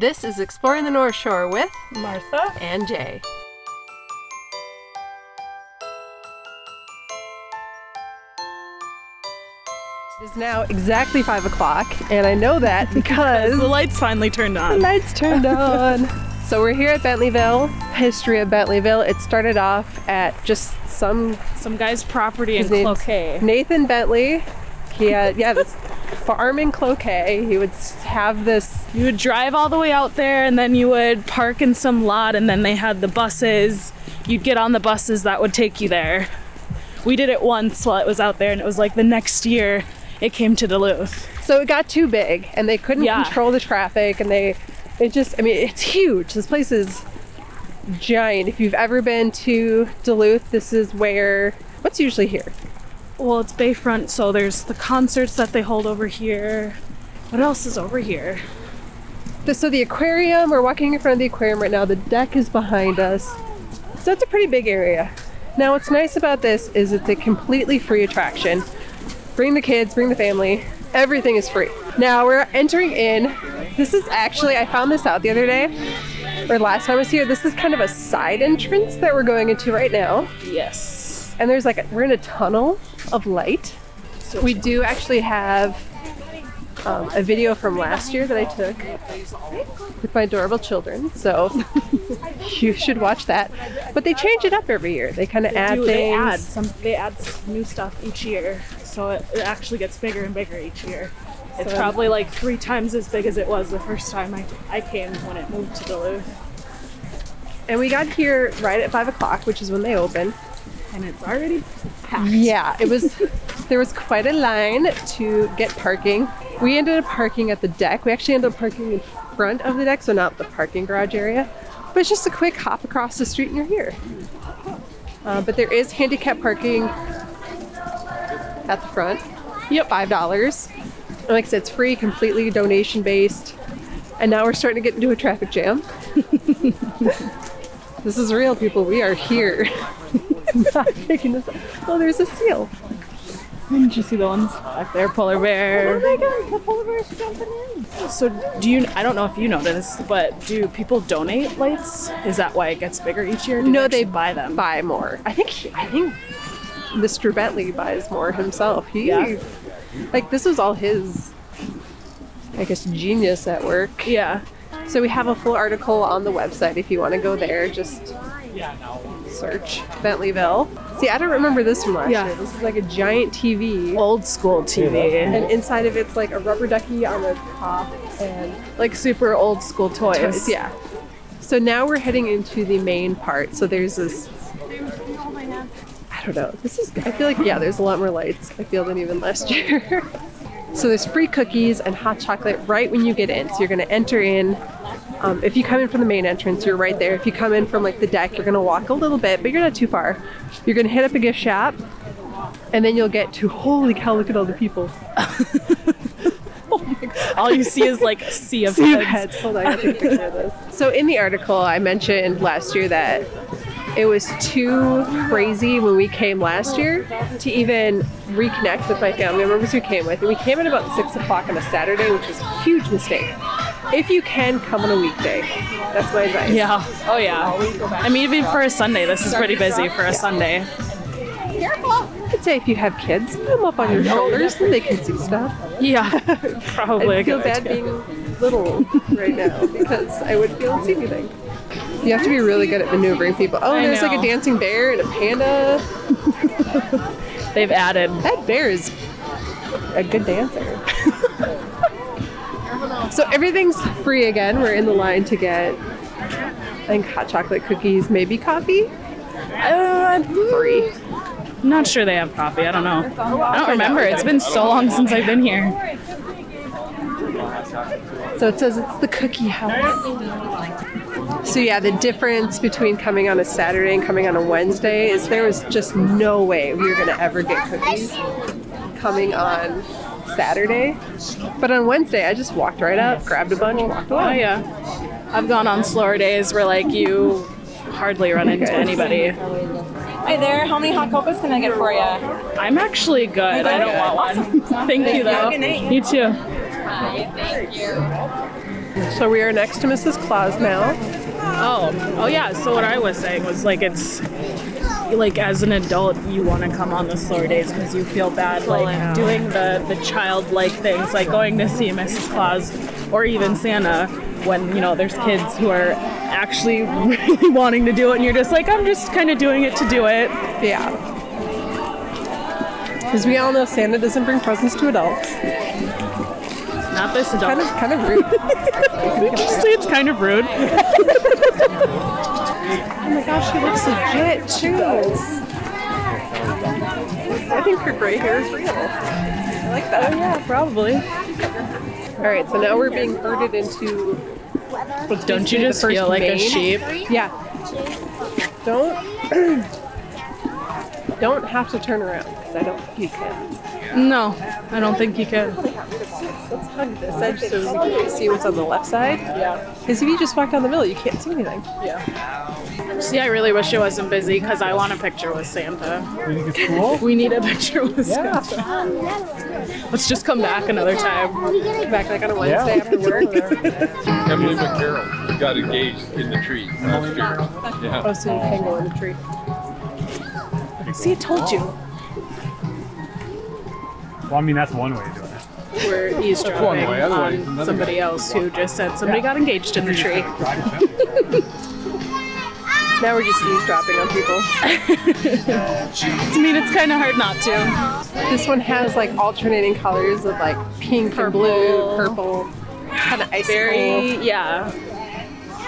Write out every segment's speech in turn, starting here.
This is Exploring the North Shore with Martha. and Jay. It is now exactly five o'clock, and I know that because The lights finally turned on. the lights turned on. So we're here at Bentleyville. History of Bentleyville. It started off at just some Some guy's property in Cloquet. Nathan Bentley. He had yeah this farm in Cloquet. He would have this You would drive all the way out there and then you would park in some lot and then they had the buses. You'd get on the buses that would take you there. We did it once while it was out there and it was like the next year it came to Duluth. So it got too big and they couldn't Yeah. control the traffic and they it just I mean it's huge. This place is giant. If you've ever been to Duluth, this is where what's usually here? Well, it's Bayfront, so there's the concerts that they hold over here. What else is over here? The- So the aquarium, we're walking in front of the aquarium right now. The deck is behind us. So it's a pretty big area. Now what's nice about this is it's a completely free attraction. Bring the kids, bring the family. Everything is free. Now we're entering in. This is actually I found this out the other day. Or last time I was here. This is kind of a side entrance that we're going into right now. Yes. And there's like a, we're in a tunnel of light. We do actually have um, a video from last year that I took with my adorable children. So you should watch that. But they change it up every year. They kind of add Do- things. they add some they add new stuff each year. So it, it actually gets bigger and bigger each year. It's So- probably like three times as big as it was the first time I, I came when it moved to Duluth. And we got here right at five o'clock, which is when they open. And it's already packed. Yeah, it was. there was quite a line to get parking. We ended up parking at the deck. We actually ended up parking in front of the deck, so not the parking garage area. But it's just a quick hop across the street and you're here. Uh, but there is handicap parking at the front. Yep, five dollars. Like I said, it's free, completely donation based. And now we're starting to get into a traffic jam. this is real, people. We are here. not making this. Oh, there's a seal. Did you see the ones back there? Polar bear. Oh my god, the polar bear's jumping in. So do you? I don't know if you know this, but do people donate lights? Is that why it gets bigger each year? Do No, actually they buy them. Buy more. I think. I think Mr. Bentley buys more himself. He, Yeah. like, this was all his. I guess genius at work. Yeah. So we have a full article on the website if you want to go there. Just search Bentleyville. See, I don't remember this from last Yeah. year. This is like a giant TV, Old school TV. and inside of it's like a rubber ducky on the top and Like super old school toys. toys. Yeah. So now we're heading into the main part. So there's this. I don't know. This is. I feel like yeah. There's a lot more lights. I feel than even last year. so there's free cookies and hot chocolate right when you get in. So you're gonna enter in. Um, if you come in from the main entrance, you're right there. If you come in from like the deck, you're gonna walk a little bit, but you're not too far. You're gonna hit up a gift shop, and then you'll get to holy cow! Look at all the people. All you see is like a sea of Sea of heads. heads. Hold on, I gotta picture of this. So in the article, I mentioned last year that it was too crazy when we came last year to even reconnect with my family members who came with. And we came at about six o'clock on a Saturday, which was a huge mistake. If you can, come on a weekday. That's my advice. Yeah. Oh yeah. I mean, even for a Sunday, this is pretty busy for a Sunday. Careful. I'd say if you have kids, put them up on your shoulders and they can see stuff. Yeah. Probably. I feel bad idea. being little right now because I wouldn't be able to see anything. You have to be really good at maneuvering people. Oh, I there's like a dancing bear and a panda. They've added. That bear is a good dancer. So everything's free again. We're in the line to get, I think, hot chocolate cookies, maybe coffee. Uh, Free. not sure they have coffee. I don't know. I don't remember. It's been so long since I've been here. So it says it's the cookie house. So yeah, the difference between coming on a Saturday and coming on a Wednesday is there was just no way we were gonna ever get cookies coming on Saturday. But on Wednesday, I just walked right up, grabbed a bunch, walked Oh away. yeah. I've gone on slower days where like you hardly run into anybody. Hi there. How many hot cocos can I get for you? I'm actually good. I don't want one. Thank you though. Good night. You too. So we are next to Mrs. Claus now. Oh, oh yeah. So what I was saying was like it's like as an adult you want to come on the slower days because you feel bad like doing the the childlike things like going to see Mrs. Claus or even Santa when you know there's kids who are actually really wanting to do it and you're just like I'm just kind of doing it to do it. Yeah. Because we all know Santa doesn't bring presents to adults. Not this adult. Kind of, kind of rude. Just say it's kind of rude. Oh my gosh, she looks legit too. I think her gray hair is real. I like that. Oh yeah, probably. All right, so now we're being herded into. what's Don't you just feel like a sheep? Yeah. Don't. don't have to turn around because I don't think you can. No, I don't think you can. Let's hug this edge so we can see what's on the left side. Yeah. Because if you just walk down the middle, you can't see anything. Yeah. See, I really wish it wasn't busy because I want a picture with Santa. You think it's cool? We need a picture with Santa. Let's just come back another time. Back like on a Wednesday after work. Emily McCarroll got engaged in the tree last year. Yeah. Oh, so you can go in the tree. See, I told you. Well, I mean, that's one way of doing it. We're one eavesdropping way, otherwise on another somebody else who just said somebody got engaged in the tree. Now we're just eavesdropping on people. I mean, it's kind of hard not to. This one has like alternating colors of like pink and blue, purple, kind of ice Very, yeah.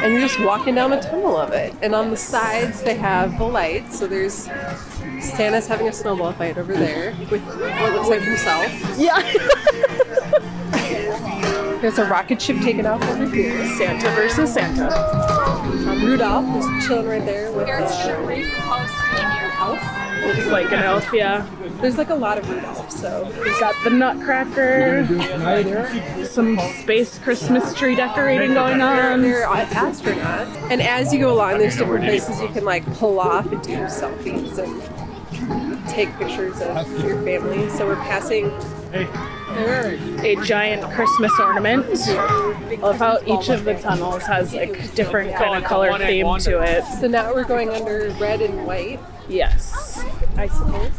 And you're just walking down a tunnel of it. And on the sides, they have the lights. So there's Santa's having a snowball fight over there with what looks like himself. Yeah. There's a rocket ship taken off over here. Santa versus Santa. Um, Rudolph is chilling right there with uh, Looks like an elf, yeah. There's like a lot of Rudolph, so We've got the Nutcracker, some space Christmas tree decorating going on. they're astronauts. And as you go along, there's different places you can like pull off and do selfies and take pictures of your family. So we're passing a giant Christmas ornament. I love how each of the tunnels has like different kind of color theme to it. So now we're going under red and white, Yes. I suppose.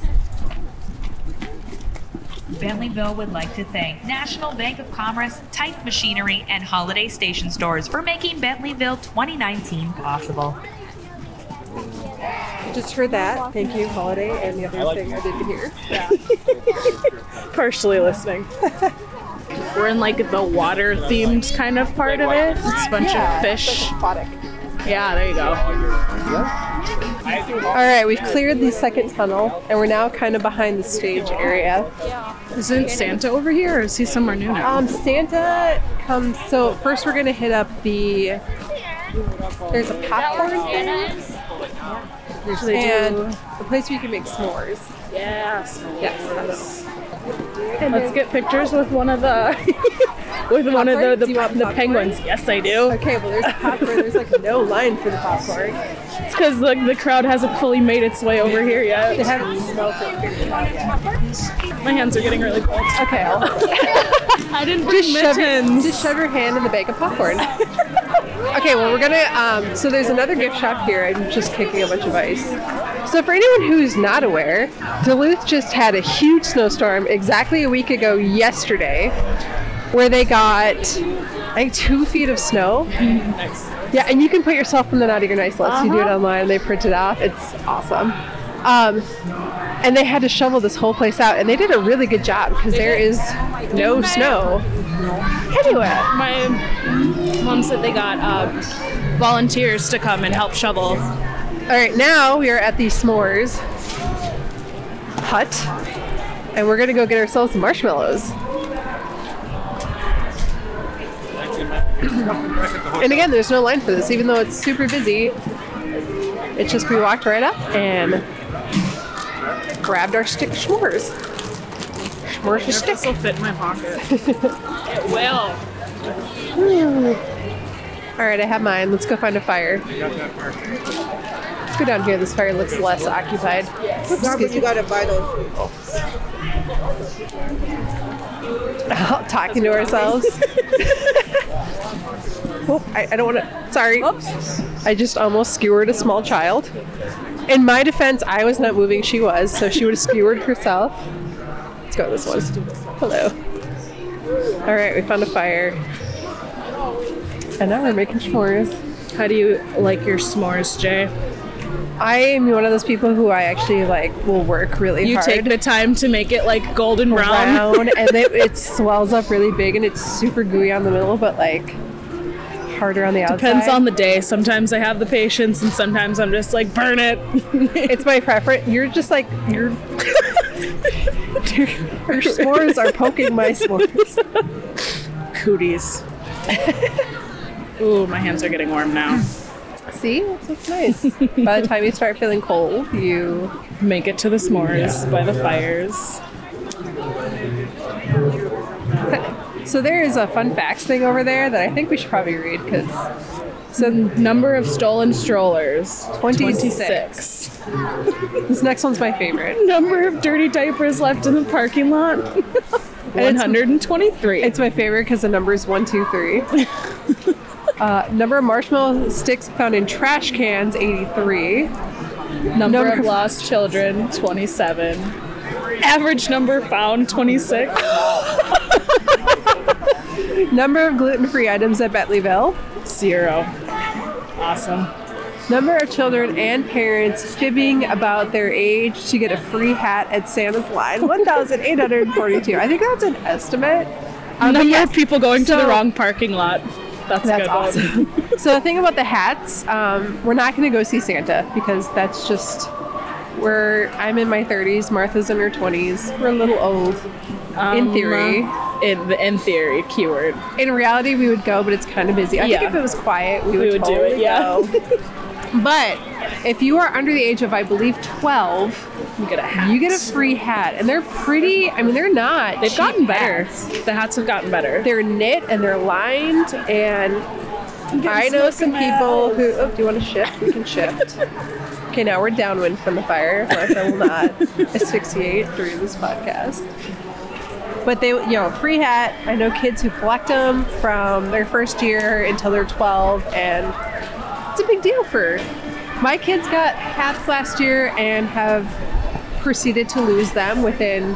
Bentleyville would like to thank National Bank of Commerce, Type Machinery, and Holiday Station Stores for making Bentleyville 2019 possible. Just heard that. Thank you, Holiday, and the other thing I didn't hear. Partially listening. We're in like the water themed kind of part of it. It's a bunch of fish. Aquatic. Yeah, there you go. All right, we've cleared the second tunnel, and we're now kind of behind the stage area. Isn't Santa over here or is he somewhere new now? Um, Santa comes. So first, we're gonna hit up the. There's a popcorn thing They and do. a place where you can make s'mores. Yes. Yes. Let's get pictures with one of the with one of the Popcorn? the, the penguins. Yes, I do. Okay, well, there's popcorn. There's like no line for the popcorn. It's because like the crowd hasn't fully made its way over here They yet. haven't smelt it. figured it out yet. My hands are getting really cold. Okay, I'll I didn't bring just shove, mittens. just shove your hand in the bag of popcorn. Okay, well, we're gonna. Um, so there's another gift shop here. I'm just kicking a bunch of ice. So for anyone who's not aware, Duluth just had a huge snowstorm exactly a week ago yesterday, where they got like two feet of snow. Nice. Yeah, and you can put yourself in the Naughty or Nice list. You do it online. They print it off. It's awesome. Um, and they had to shovel this whole place out, and they did a really good job because there is no snow anywhere. My mom said they got uh, volunteers to come and help shovel. All right, now we are at the s'mores hut, and we're gonna go get ourselves some marshmallows. and again, there's no line for this, even though it's super busy. It's just we walked right up and grabbed our stick s'mores. S'mores stick. This will fit in my pocket. it will. Hmm. All right, I have mine. Let's go find a fire. Let's go down here. This fire looks less occupied. Oops, excuse me. gotta buy those. talking to ourselves. Oh, I, I don't want to. Sorry. Oops. I just almost skewered a small child. In my defense, I was not moving, she was, so she would have skewered herself. Let's go this one. Hello. All right, we found a fire. And now we're making s'mores. How do you like your s'mores, Jay? I am one of those people who I actually like will work really You hard. You take the time to make it like golden brown. brown and it, it swells up really big and it's super gooey on the middle, but like harder on the outside. Depends on the day. Sometimes I have the patience, and sometimes I'm just like, burn it. It's my preference. You're just like you're. your, your s'mores are poking my s'mores. Cooties. Ooh, my hands are getting warm now. See, it looks nice. By the time you start feeling cold, you Make it to the s'mores by the fires. So there is a fun facts thing over there that I think we should probably read because So, number of stolen strollers 26. this next one's my favorite. Number of dirty diapers left in the parking lot 123. It's my favorite because the number is one, two, three. Uh, number of marshmallow sticks found in trash cans, 83. number, number of of- lost children 27. Average number found 26. Number of gluten free items at Bentleyville. Zero. Awesome. Number of children and parents fibbing about their age to get a free hat at Santa's line, 1,842. I think that's an estimate. Um, number yes, of people going to the wrong parking lot. That's, That's good. awesome. so the thing about the hats, um, we're not going to go see Santa because that's just we're. I'm in my 30s. Martha's in her 20s. We're a little old. in theory, In, in theory, keyword. in reality, we would go, but it's kind of busy. I Yeah. think if it was quiet, we would, We would do it, yeah. go. but if you are under the age of, I believe, 12, You get a hat. you get a free hat, and they're pretty. I mean, they're not. They've cheap gotten better. hats. The hats have gotten better. They're knit and they're lined, and I know some people who. Oh, do you want to shift? We can shift. Okay, now we're downwind from the fire. Martha will not asphyxiate through this podcast. But they, you know, free hat. I know kids who collect them from their first year until they're 12, and it's a big deal for. My kids got hats last year and have proceeded to lose them within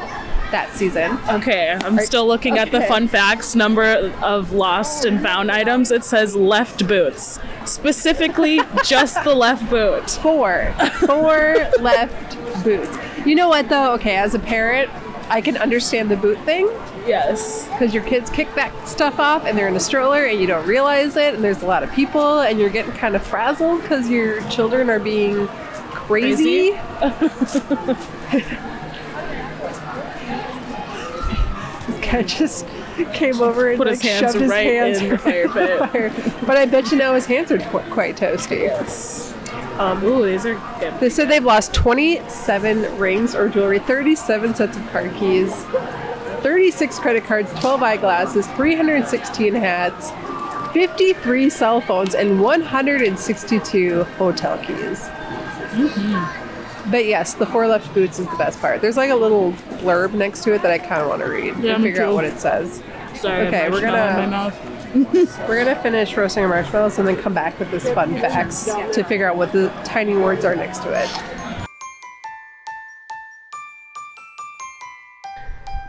that season. Okay, I'm still looking at the fun facts number of lost and found items. It says left boots. Specifically, just the left boot. Four. Four left boots. You know what though? Okay, as a parent, I can understand the boot thing Yes. because your kids kick that stuff off and they're in a stroller and you don't realize it and there's a lot of people and you're getting kind of frazzled because your children are being crazy. this guy just came over and Put like, his hands shoved his right hands in the fire pit. fire. But I bet you now his hands are qu- quite toasty. Um, ooh, these are good. They said they've lost 27 rings or jewelry, 37 sets of car keys, 36 credit cards, 12 eyeglasses, 316 hats, 53 cell phones, and 162 hotel keys. But yes, the four left boots is the best part. There's like a little blurb next to it that I kind of want to read Yeah, and figure out what it says. Sorry, Okay, we're gonna- We're gonna finish roasting our marshmallows and then come back with this fun facts to figure out what the tiny words are next to it.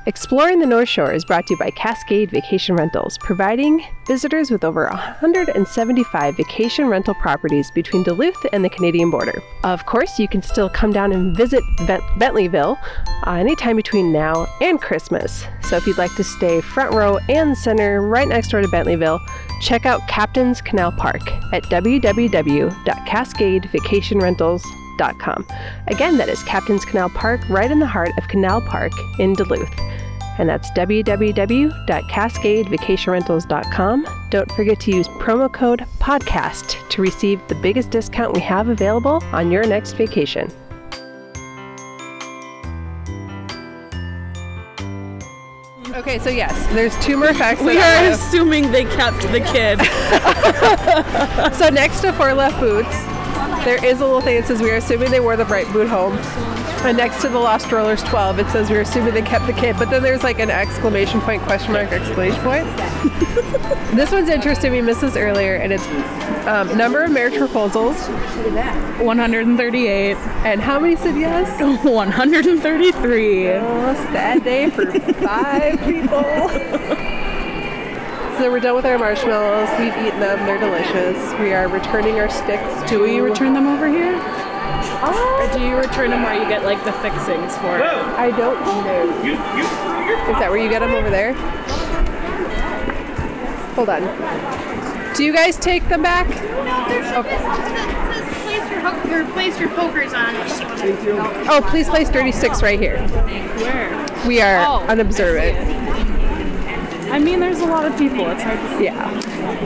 Exploring the North Shore is brought to you by Cascade Vacation Rentals, providing visitors with over 175 vacation rental properties between Duluth and the Canadian border. Of course, you can still come down and visit Bent- Bentleyville uh, anytime between now and Christmas. So if you'd like to stay front row and center right next door to Bentleyville, check out Captain's Canal Park at www.cascadevacationrentals.com. Again, that is Captain's Canal Park right in the heart of Canal Park in Duluth. And that's www.cascadevacationrentals.com. Don't forget to use promo code PODCAST to receive the biggest discount we have available on your next vacation. Okay, so yes, there's two more facts. We are assuming they kept the kid. So next to four left boots, there is a little thing that says we are assuming they wore the bright boot home. And next to the Lost Rollers 12, it says we are assuming they kept the kid. But then there's like an exclamation point, question mark, exclamation point. this one's interesting. We missed this earlier, and it's um, number of marriage proposals 138. and how many said yes. 133. Oh, sad day for five people. so we're done with our marshmallows. We've eaten them. They're delicious. We are returning our sticks. Do we return them over here? Oh, Or do you return them where you get like the fixings for it? I don't know. Is that where you get them over there? Hold on. Do you guys take them back? Place your, hook, or place your pokers on. Oh, please place 36 right here. Where? We are Oh, unobservant. I mean, there's a lot of people. It's hard to see. Yeah.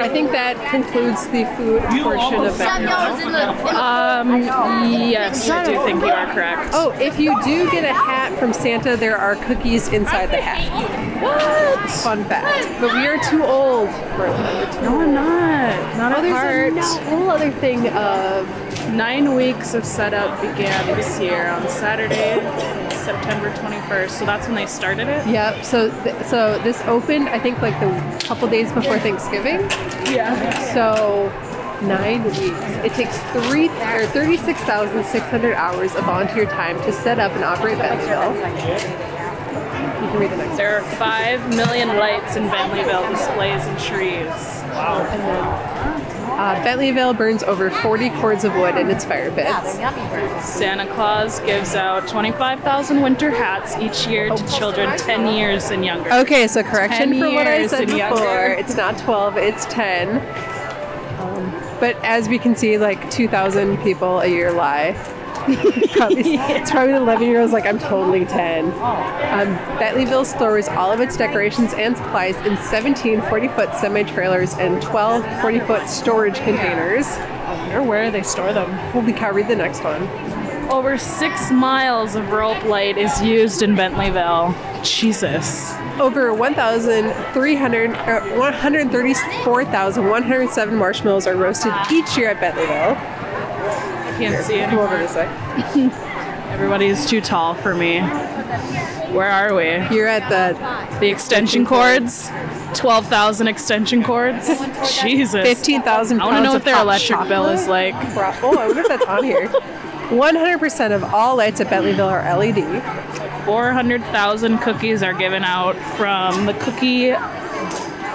I think that concludes the food portion of that. Um, yes, I do think you are correct. Oh, if you do get a hat from Santa, there are cookies inside the hat. What? Fun fact. But we are too old for that. No, I'm not. Not Oh, at there's a whole other thing of Nine weeks of setup began this year on Saturday, September 21st. So that's when they started it. Yep. So th- so this opened, I think, like the couple days before Thanksgiving. Yeah. So nine weeks. It takes three or thirty-six thousand six hundred hours of volunteer time to set up and operate Bentleyville. You can read the next. There are five million lights in Bentleyville, displays and trees. And then uh, Bentleyville burns over 40 cords of wood in its fire pits. Santa Claus gives out 25,000 winter hats each year to children 10 years and younger. Okay, so correction for what I said before. It's not 12, it's 10. Um, but as we can see, like 2,000 people a year lie. Probably, It's probably 11 year olds like, I'm totally 10. Um, Bentleyville stores all of its decorations and supplies in 17 40 foot semi trailers and 12 40 foot storage containers. I wonder where they store them. Holy cow, read the next one. Over six miles of rope light is used in Bentleyville. Jesus. Over 1,300, uh, 134,107 marshmallows are roasted each year at Bentleyville. I can't see Come over this way. Everybody is too tall for me. Where are we? You're at the The extension cords? 12,000 extension cords? Jesus. 15,000 I want to know what their electric bill is like. Bro- Oh, I wonder if that's on here. 100% of all lights at Bentleyville are LED. 400,000 cookies are given out from the cookie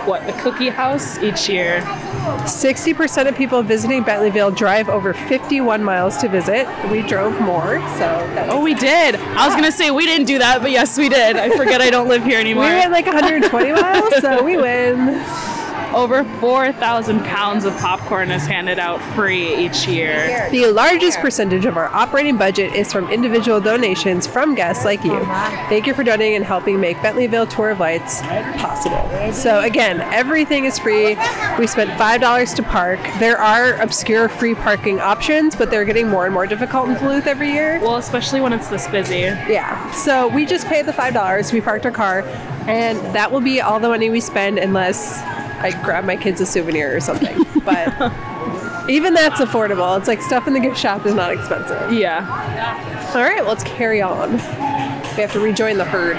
what the cookie house each year 60% of people visiting Bentleyville drive over 51 miles to visit. We drove more, so oh we did i was gonna say we didn't do that but yes we did i forget i don't live here anymore. we went like 120 miles, so we win. Over 4000 pounds of popcorn is handed out free each year The largest percentage of our operating budget is from individual donations from guests like you. Thank you for donating and helping make Bentleyville Tour of Lights possible. So again, everything is free. We spent five dollars to park. There are obscure free parking options, but they're getting more and more difficult in Duluth every year. well especially when it's this busy Yeah. So we just paid the five dollars. We parked our car, and that will be all the money we spend unless I grab my kids a souvenir or something. But even that's affordable. It's like stuff in the gift shop is not expensive. yeah All right, let's carry on. We have to rejoin the herd.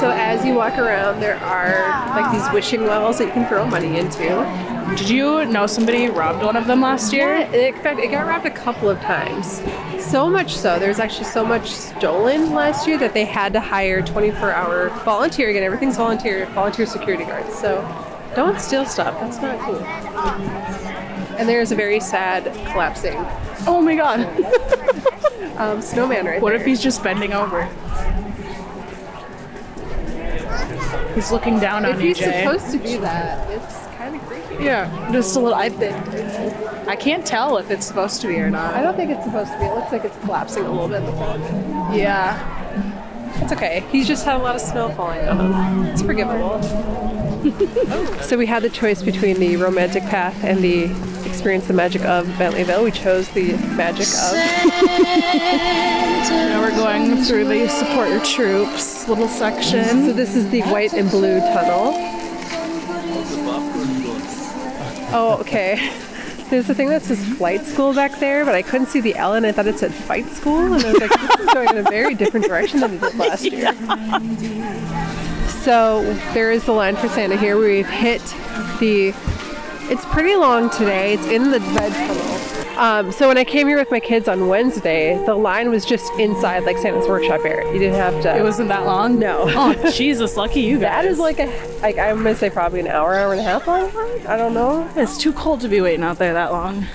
So as you walk around, there are like these wishing wells that you can throw money into. did you know somebody robbed one of them last year In fact, it got robbed a couple of times. So much so, there's actually so much stolen last year that they had to hire 24-hour volunteer. Again, everything's volunteer, volunteer security guards. So don't steal stuff. That's not cool. And there's a very sad collapsing oh my god um, snowman right what there. if he's just bending over he's looking down on If he's Jay. supposed to do that, it's kind of creepy. Yeah, just a little. I think I can't tell if it's supposed to be or not. I don't think it's supposed to be. It looks like it's collapsing a little bit in the front. Yeah, It's okay. He's just had a lot of snow falling on him. It's forgivable. so we had the choice between the romantic path and the experience the magic of Bentleyville. We chose the magic of. now we're going through the support your troops little section. So this is the white and blue tunnel. Oh, okay. There's a thing that says flight school back there, but I couldn't see the L and I thought it said fight school. And I was like, this is going in a very different direction than it did last year. So there is the line for Santa here. We've hit the. It's pretty long today. It's in the red tunnel. Um, so when I came here with my kids on Wednesday, the line was just inside like Santa's workshop area. You didn't have to. It wasn't that long? No. Oh, Jesus, lucky you guys. That is like a like I'm gonna say probably an hour, hour and a half long. I don't know. It's too cold to be waiting out there that long.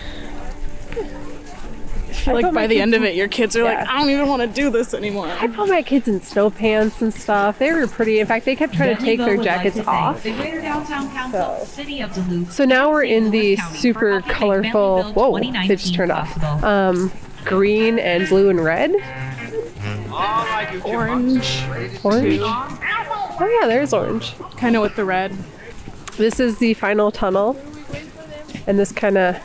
Feel I like by the end of it, your kids are like, I don't even want to do this anymore. I put my kids in snow pants and stuff. They were pretty. In fact, they kept trying to take their jackets off. The Greater Downtown Council, City of Duluth. So now we're in the super colorful. Whoa, they just turned off. Um, green and blue and red. Orange, Orange. Oh yeah, there's orange. kind of with the red. This is the final tunnel, and this kind of.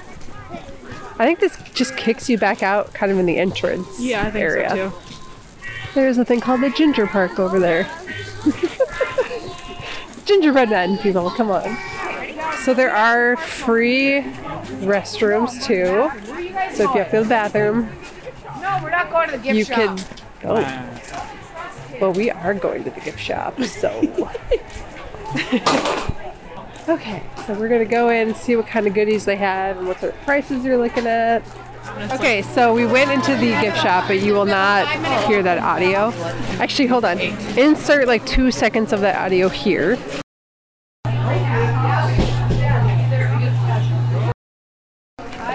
I think this just kicks you back out, kind of in the entrance Yeah, I think area. so too. There's a thing called the Ginger Park over there. Gingerbread men, people, come on. So there are free restrooms too. So if you have to go to the bathroom, No, we're not going to the gift you shop. can go. Well, we are going to the gift shop, so. okay, so we're gonna go in and see what kind of goodies they have and what sort of prices you're looking at. Okay, so we went into the gift shop, but you will not hear that audio. Actually, hold on. Insert like two seconds of that audio here.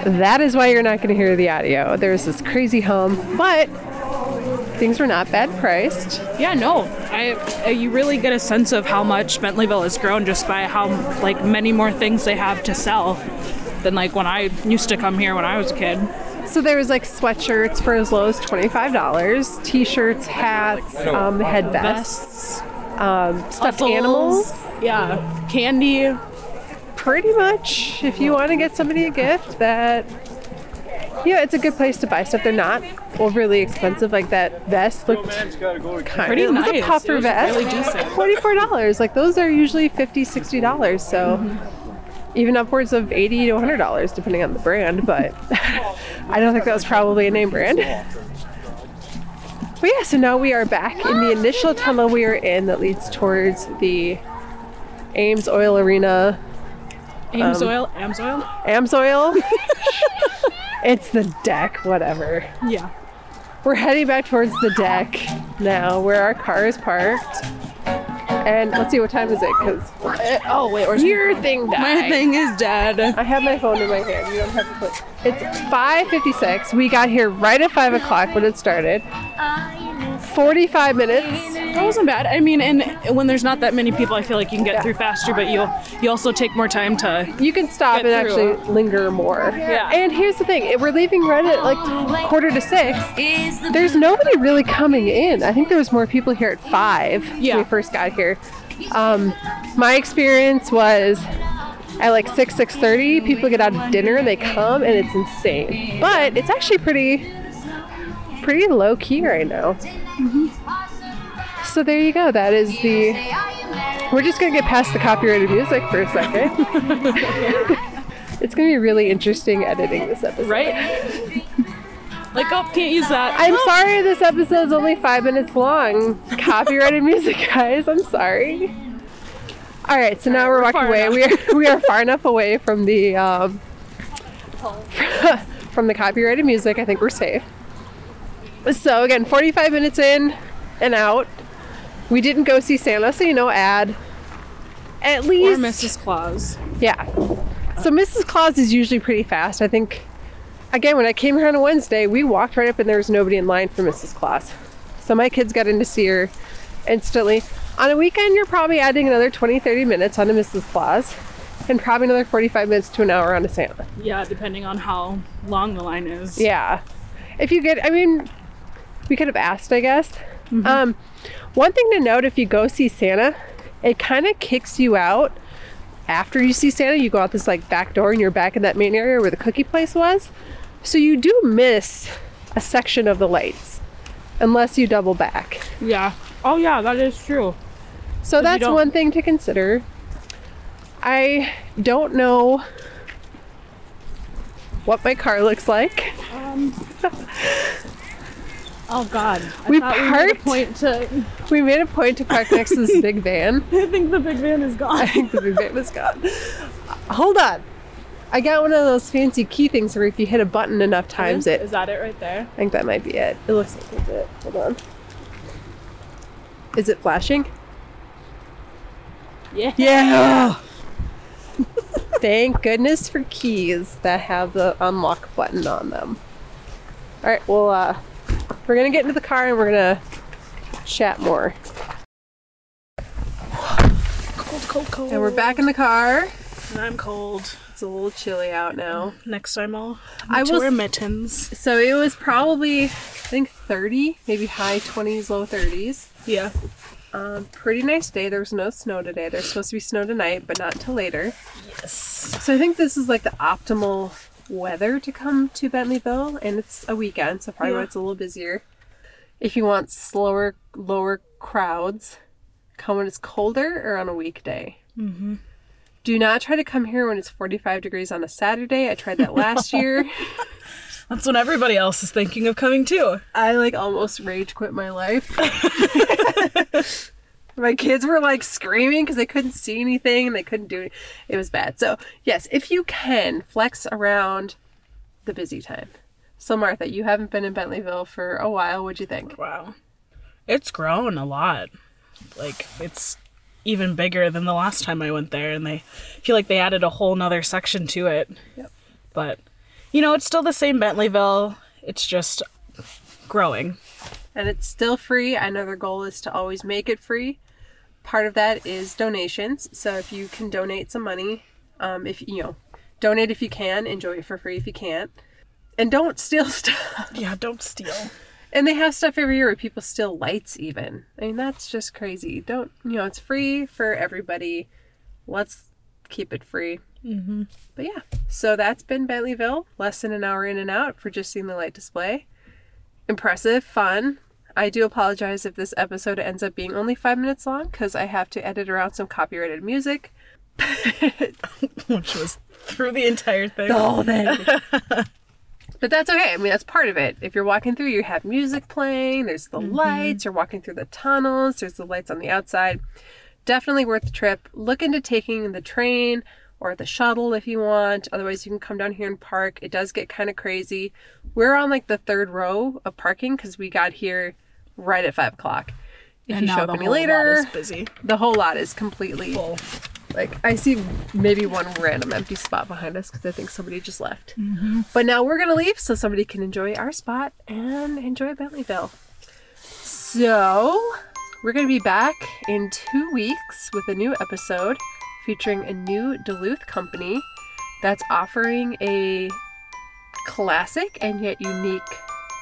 That is why you're not going to hear the audio. There's this crazy hum, but things were not bad priced. Yeah, no. I uh, you really get a sense of how much Bentleyville has grown just by how like many more things they have to sell than like when I used to come here when I was a kid. So there was like sweatshirts for as low as twenty-five dollars, t-shirts, hats, um, head vests, um, stuffed Puzzles. animals. Yeah, candy. Pretty much, if you want to get somebody a gift, that yeah, it's a good place to buy stuff. They're not overly expensive. Like that vest looked kind Pretty of it was nice. a puffer was vest. really decent. Forty-four dollars. Like those are usually 50 60 dollars. So. Even upwards of eighty to hundred dollars, depending on the brand. But I don't think that was probably a name brand. But yeah, so now we are back in the initial tunnel we were in that leads towards the AMSOIL Arena. Ames Um, oil, AMSOIL. AMSOIL? it's the deck, whatever. Yeah. We're heading back towards the deck now where our car is parked. And let's see, what time is it? Because uh, Oh wait, where's your thing died. my thing is dead. I have my phone in my hand. You don't have to put. It's 5:56. We got here right at five o'clock when it started. 45 minutes. That wasn't bad. I mean, and when there's not that many people, I feel like you can get Yeah. through faster, but you'll you also take more time to. You can stop and through. actually linger more. Yeah. And here's the thing: we're leaving right at like quarter to six. There's nobody really coming in. I think there was more people here at five Yeah. when we first got here. Um, my experience was at like six six thirty. People get out of dinner and they come, and it's insane. But it's actually pretty pretty low key right now. So there you go. That is the. We're just gonna get past the copyrighted music for a second. it's gonna be really interesting editing this episode. Right? like, oh, can't use that. I'm sorry this episode's only five minutes long. Copyrighted music, guys. I'm sorry. All right, so now we're, walking away. enough. We are we are far enough away from the um, from the copyrighted music. I think we're safe. So again, 45 minutes in and out. We didn't go see Santa, so you know, add at Or least Mrs. Claus. yeah. So Mrs. Claus is usually pretty fast. I think, again, when I came here on a Wednesday, we walked right up and there was nobody in line for Mrs. Claus. So my kids got in to see her instantly. On a weekend, you're probably adding another 20, 30 minutes onto Mrs. Claus and probably another 45 minutes to an hour onto Santa. Yeah, depending on how long the line is. Yeah. If you get, I mean, we could have asked, I guess. Um, one thing to note if you go see Santa, it kind of kicks you out after you see Santa. You go out this like back door and you're back in that main area where the cookie place was. So you do miss a section of the lights unless you double back. Yeah. Oh yeah, that is true. So that's one thing to consider. I don't know what my car looks like. Um, Oh God! I We thought we made a parked- point to. We made a point to park next to this big van. I think the big van is gone. I think the big van is gone. Hold on. I got one of those fancy key things where if you hit a button enough times it. Is that it right there? I think that might be it. It looks like it's it. Hold on. Is it flashing? Yeah. Yeah. Thank goodness for keys that have the unlock button on them. All right, well, uh, we're gonna get into the car and we're gonna chat more. Cold, cold, cold. And we're back in the car. And I'm cold. It's a little chilly out now. Next time I'll I will wear mittens. So it was probably, I think, 30, maybe high 20s, low 30s. Yeah. Um, pretty nice day. There was no snow today. There's supposed to be snow tonight, but not until later. Yes. So I think this is like the optimal weather to come to Bentleyville, and it's a weekend, so probably Yeah. it's a little busier. If you want slower, lower crowds, come when it's colder or on a weekday. Mm-hmm. Do not try to come here when it's 45 degrees on a Saturday. I tried that last year. That's when everybody else is thinking of coming too. I like almost rage quit my life. my kids were like screaming because they couldn't see anything and they couldn't do it. It was bad. So, yes, if you can, flex around the busy time. So, Martha, you haven't been in Bentleyville for a while. What'd you think? Wow. It's grown a lot. Like it's even bigger than the last time I went there and they feel like they added a whole nother section to it. Yep. But you know, it's still the same Bentleyville. It's just growing. And it's still free. I know their goal is to always make it free. Part of that is donations. So, if you can donate some money, um, if you know, donate if you can, enjoy it for free if you can't. And don't steal stuff. Yeah, don't steal. And they have stuff every year where people steal lights, even. I mean, that's just crazy. Don't, you know, it's free for everybody. Let's keep it free. Mm-hmm. But yeah, so that's been Bentleyville. Less than an hour in and out for just seeing the light display. Impressive, fun. I do apologize if this episode ends up being only five minutes long because I have to edit around some copyrighted music. Which was through the entire thing. Oh, then. but that's okay. I mean, that's part of it. If you're walking through, you have music playing, there's the mm-hmm. lights, you're walking through the tunnels, there's the lights on the outside. Definitely worth the trip. Look into taking the train or the shuttle if you want. Otherwise, you can come down here and park. It does get kind of crazy. We're on like the third row of parking because we got here right at five o'clock. If and you show up the any whole lot later, is busy. the whole lot is completely Full. like I see maybe one random empty spot behind us because I think somebody just left. Mm-hmm. But now we're gonna leave so somebody can enjoy our spot and enjoy Bentleyville. So we're gonna be back in two weeks with a new episode featuring a new Duluth company that's offering a classic and yet unique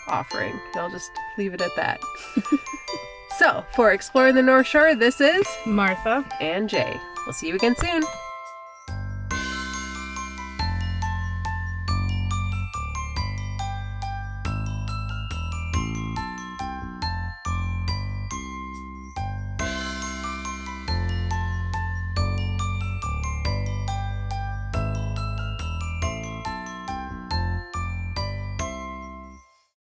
offering. And I'll just leave it at that. so for exploring the North Shore, this is Martha. and Jay. We'll see you again soon.